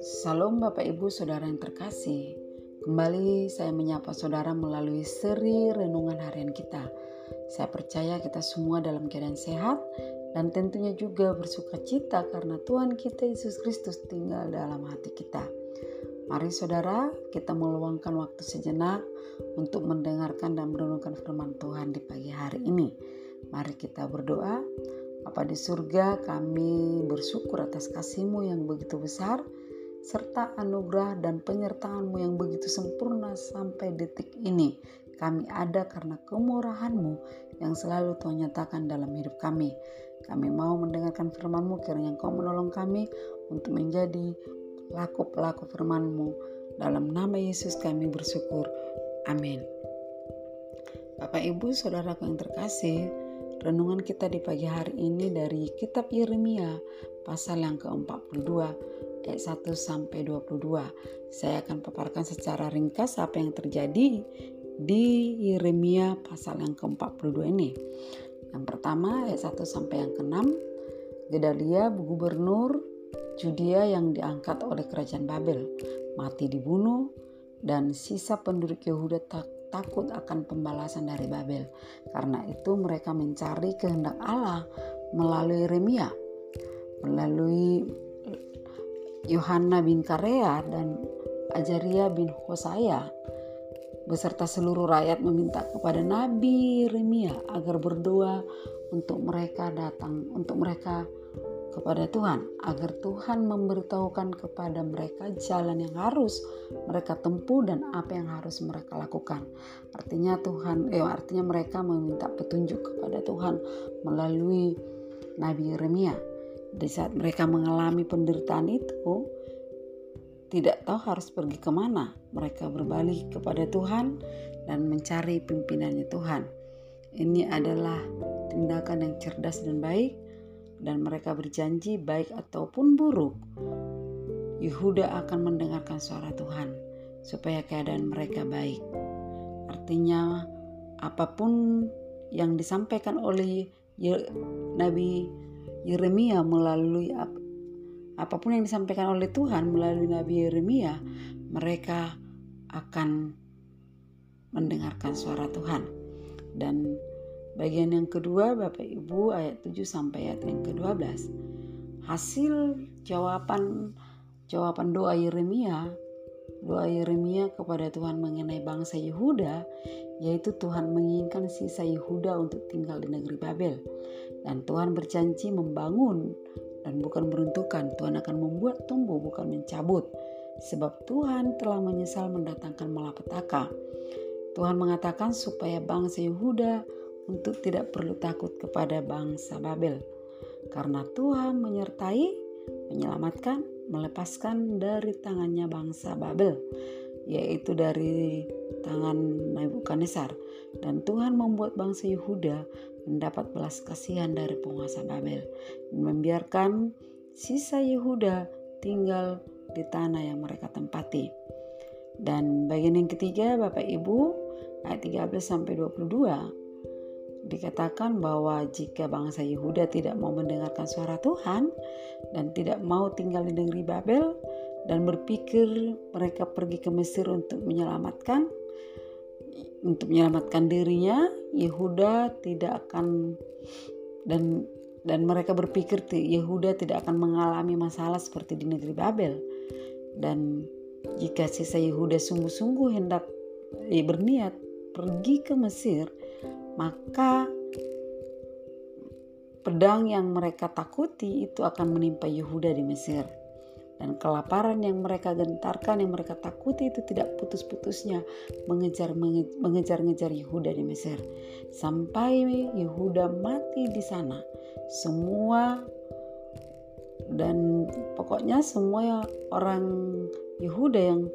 Salam Bapak Ibu Saudara yang terkasih. Kembali saya menyapa saudara melalui seri renungan harian kita. Saya percaya kita semua dalam keadaan sehat dan tentunya juga bersuka cita karena Tuhan kita Yesus Kristus tinggal dalam hati kita. Mari saudara, kita meluangkan waktu sejenak untuk mendengarkan dan merenungkan firman Tuhan di pagi hari ini. Mari kita berdoa. Apa di surga kami bersyukur atas kasihmu yang begitu besar serta anugerah dan penyertaanmu yang begitu sempurna sampai detik ini. Kami ada karena kemurahanmu yang selalu Tuhan nyatakan dalam hidup kami. Kami mau mendengarkan firmanmu kiranya Engkau menolong kami untuk menjadi pelaku-pelaku firmanmu. Dalam nama Yesus kami bersyukur. Amin. Bapak Ibu Saudaraku yang terkasih, renungan kita di pagi hari ini dari kitab Yeremia pasal yang ke-42 ayat 1 sampai 22. Saya akan paparkan secara ringkas apa yang terjadi di Yeremia pasal yang ke-42 ini. Yang pertama ayat 1 sampai yang ke-6, Gedalia gubernur Judea yang diangkat oleh kerajaan Babel mati dibunuh dan sisa penduduk Yehuda tak takut akan pembalasan dari Babel. Karena itu mereka mencari kehendak Allah melalui Yeremia, melalui Yohanna bin Karea dan Ajaria bin Hosaya beserta seluruh rakyat meminta kepada Nabi Yeremia agar berdoa untuk mereka datang untuk mereka kepada Tuhan agar Tuhan memberitahukan kepada mereka jalan yang harus mereka tempuh dan apa yang harus mereka lakukan. Artinya Tuhan eh artinya mereka meminta petunjuk kepada Tuhan melalui Nabi Yeremia. Di saat mereka mengalami penderitaan itu tidak tahu harus pergi ke mana mereka berbalik kepada Tuhan dan mencari pimpinannya Tuhan. Ini adalah tindakan yang cerdas dan baik dan mereka berjanji baik ataupun buruk Yehuda akan mendengarkan suara Tuhan supaya keadaan mereka baik artinya apa pun yang disampaikan oleh Nabi Yeremia melalui ap, apa pun yang disampaikan oleh Tuhan melalui Nabi Yeremia, mereka akan mendengarkan suara Tuhan. Dan bagian yang kedua Bapak Ibu ayat 7 sampai ayat yang ke-12. Hasil jawaban jawaban doa Yeremia doa Yeremia kepada Tuhan mengenai bangsa Yehuda yaitu Tuhan menginginkan sisa Yehuda untuk tinggal di negeri Babel. Dan Tuhan berjanji membangun dan bukan meruntuhkan. Tuhan akan membuat tumbuh bukan mencabut. Sebab Tuhan telah menyesal mendatangkan malapetaka. Tuhan mengatakan supaya bangsa Yehuda untuk tidak perlu takut kepada bangsa Babel karena Tuhan menyertai menyelamatkan melepaskan dari tangannya bangsa Babel yaitu dari tangan Nebukadnezar dan Tuhan membuat bangsa Yehuda mendapat belas kasihan dari penguasa Babel dan membiarkan sisa Yehuda tinggal di tanah yang mereka tempati. Dan bagian yang ketiga Bapak Ibu ayat 13 sampai 22 dikatakan bahwa jika bangsa Yehuda tidak mau mendengarkan suara Tuhan dan tidak mau tinggal di negeri Babel, dan berpikir mereka pergi ke Mesir untuk menyelamatkan untuk menyelamatkan dirinya Yehuda tidak akan dan dan mereka berpikir Yehuda tidak akan mengalami masalah seperti di negeri Babel. Dan jika sisa Yehuda sungguh-sungguh hendak eh, berniat pergi ke Mesir maka pedang yang mereka takuti itu akan menimpa Yehuda di Mesir. Dan kelaparan yang mereka gentarkan yang mereka takuti itu tidak putus-putusnya mengejar mengejar-ngejar Yehuda di Mesir. Sampai Yehuda mati di sana semua dan pokoknya semua orang Yehuda yang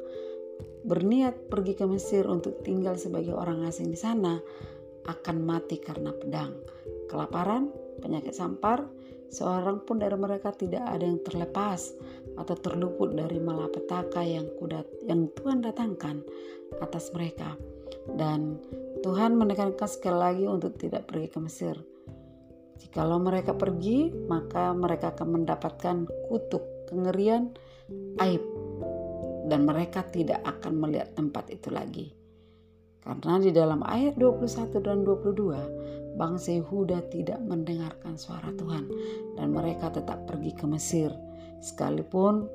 berniat pergi ke Mesir untuk tinggal sebagai orang asing di sana akan mati karena pedang kelaparan penyakit sampar Seorang pun dari mereka tidak ada yang terlepas atau terluput dari malapetaka yang kudat yang Tuhan datangkan atas mereka. Dan Tuhan menekankan sekali lagi untuk tidak pergi ke Mesir. Jikalau mereka pergi, maka mereka akan mendapatkan kutuk, kengerian, aib, dan mereka tidak akan melihat tempat itu lagi. Karena di dalam ayat 21 dan 22, bangsa Yehuda tidak mendengarkan suara Tuhan dan mereka tetap pergi ke Mesir. Sekalipun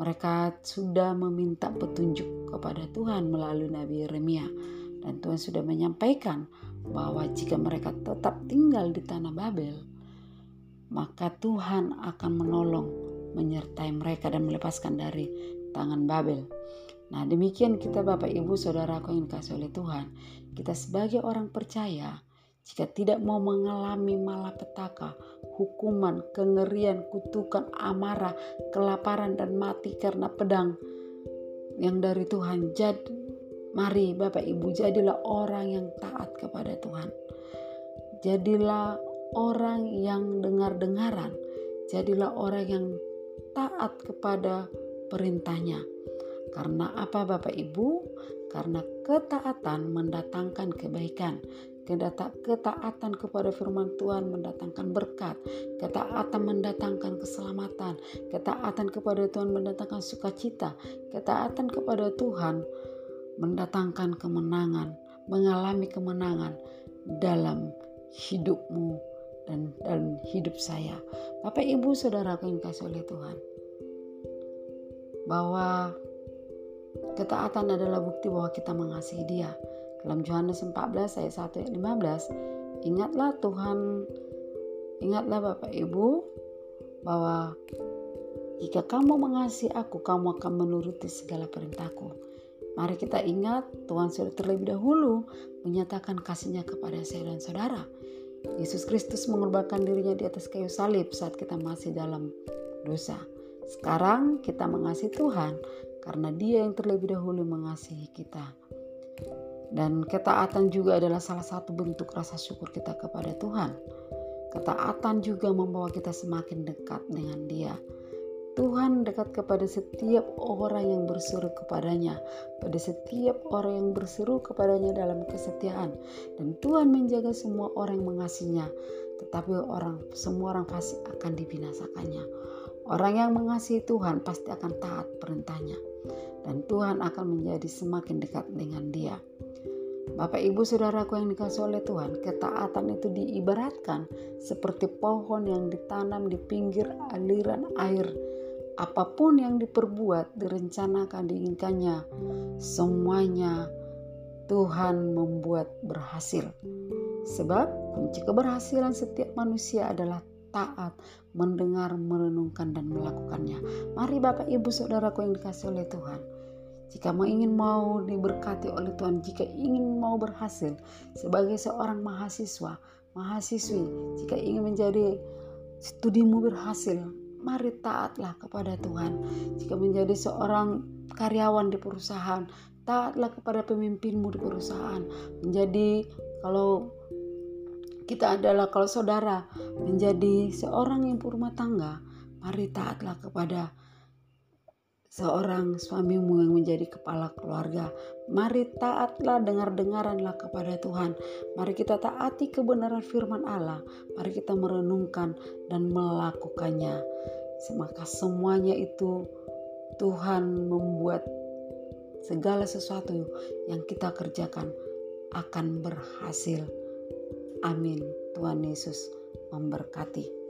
mereka sudah meminta petunjuk kepada Tuhan melalui Nabi Yeremia dan Tuhan sudah menyampaikan bahwa jika mereka tetap tinggal di tanah Babel, maka Tuhan akan menolong, menyertai mereka dan melepaskan dari tangan Babel. Nah demikian kita Bapak Ibu Saudaraku yang dikasih oleh Tuhan. Kita sebagai orang percaya jika tidak mau mengalami malapetaka, hukuman, kengerian, kutukan, amarah, kelaparan dan mati karena pedang yang dari Tuhan. Jadi mari Bapak Ibu jadilah orang yang taat kepada Tuhan. Jadilah orang yang dengar-dengaran. Jadilah orang yang taat kepada perintahnya karena apa Bapak Ibu? Karena ketaatan mendatangkan kebaikan. Ketaatan kepada firman Tuhan mendatangkan berkat. Ketaatan mendatangkan keselamatan. Ketaatan kepada Tuhan mendatangkan sukacita. Ketaatan kepada Tuhan mendatangkan kemenangan. Mengalami kemenangan dalam hidupmu dan dalam hidup saya. Bapak Ibu Saudara yang kasih oleh Tuhan. Bahwa Ketaatan adalah bukti bahwa kita mengasihi dia. Dalam Yohanes 14 ayat 1 ayat 15, ingatlah Tuhan, ingatlah Bapak Ibu bahwa jika kamu mengasihi aku, kamu akan menuruti segala perintahku. Mari kita ingat Tuhan sudah terlebih dahulu menyatakan kasihnya kepada saya dan saudara. Yesus Kristus mengorbankan dirinya di atas kayu salib saat kita masih dalam dosa. Sekarang kita mengasihi Tuhan karena Dia yang terlebih dahulu mengasihi kita. Dan ketaatan juga adalah salah satu bentuk rasa syukur kita kepada Tuhan. Ketaatan juga membawa kita semakin dekat dengan Dia. Tuhan dekat kepada setiap orang yang berseru kepadanya, pada setiap orang yang berseru kepadanya dalam kesetiaan. Dan Tuhan menjaga semua orang yang mengasihinya, tetapi orang semua orang pasti akan dibinasakannya. Orang yang mengasihi Tuhan pasti akan taat perintahnya dan Tuhan akan menjadi semakin dekat dengan dia. Bapak Ibu Saudaraku yang dikasih oleh Tuhan, ketaatan itu diibaratkan seperti pohon yang ditanam di pinggir aliran air. Apa pun yang diperbuat, direncanakan, diinginkannya, semuanya Tuhan membuat berhasil. Sebab kunci keberhasilan setiap manusia adalah taat, mendengar, merenungkan, dan melakukannya. Mari Bapak Ibu Saudaraku yang dikasih oleh Tuhan, jika mau ingin mau diberkati oleh Tuhan, jika ingin mau berhasil sebagai seorang mahasiswa, mahasiswi, jika ingin menjadi studimu berhasil, mari taatlah kepada Tuhan. Jika menjadi seorang karyawan di perusahaan, taatlah kepada pemimpinmu di perusahaan. Menjadi kalau kita adalah kalau saudara menjadi seorang yang berumah tangga, mari taatlah kepada seorang suamimu yang menjadi kepala keluarga. Mari taatlah dengar-dengaranlah kepada Tuhan. Mari kita taati kebenaran firman Allah. Mari kita merenungkan dan melakukannya. Maka semuanya itu Tuhan membuat segala sesuatu yang kita kerjakan akan berhasil. Amin. Tuhan Yesus memberkati.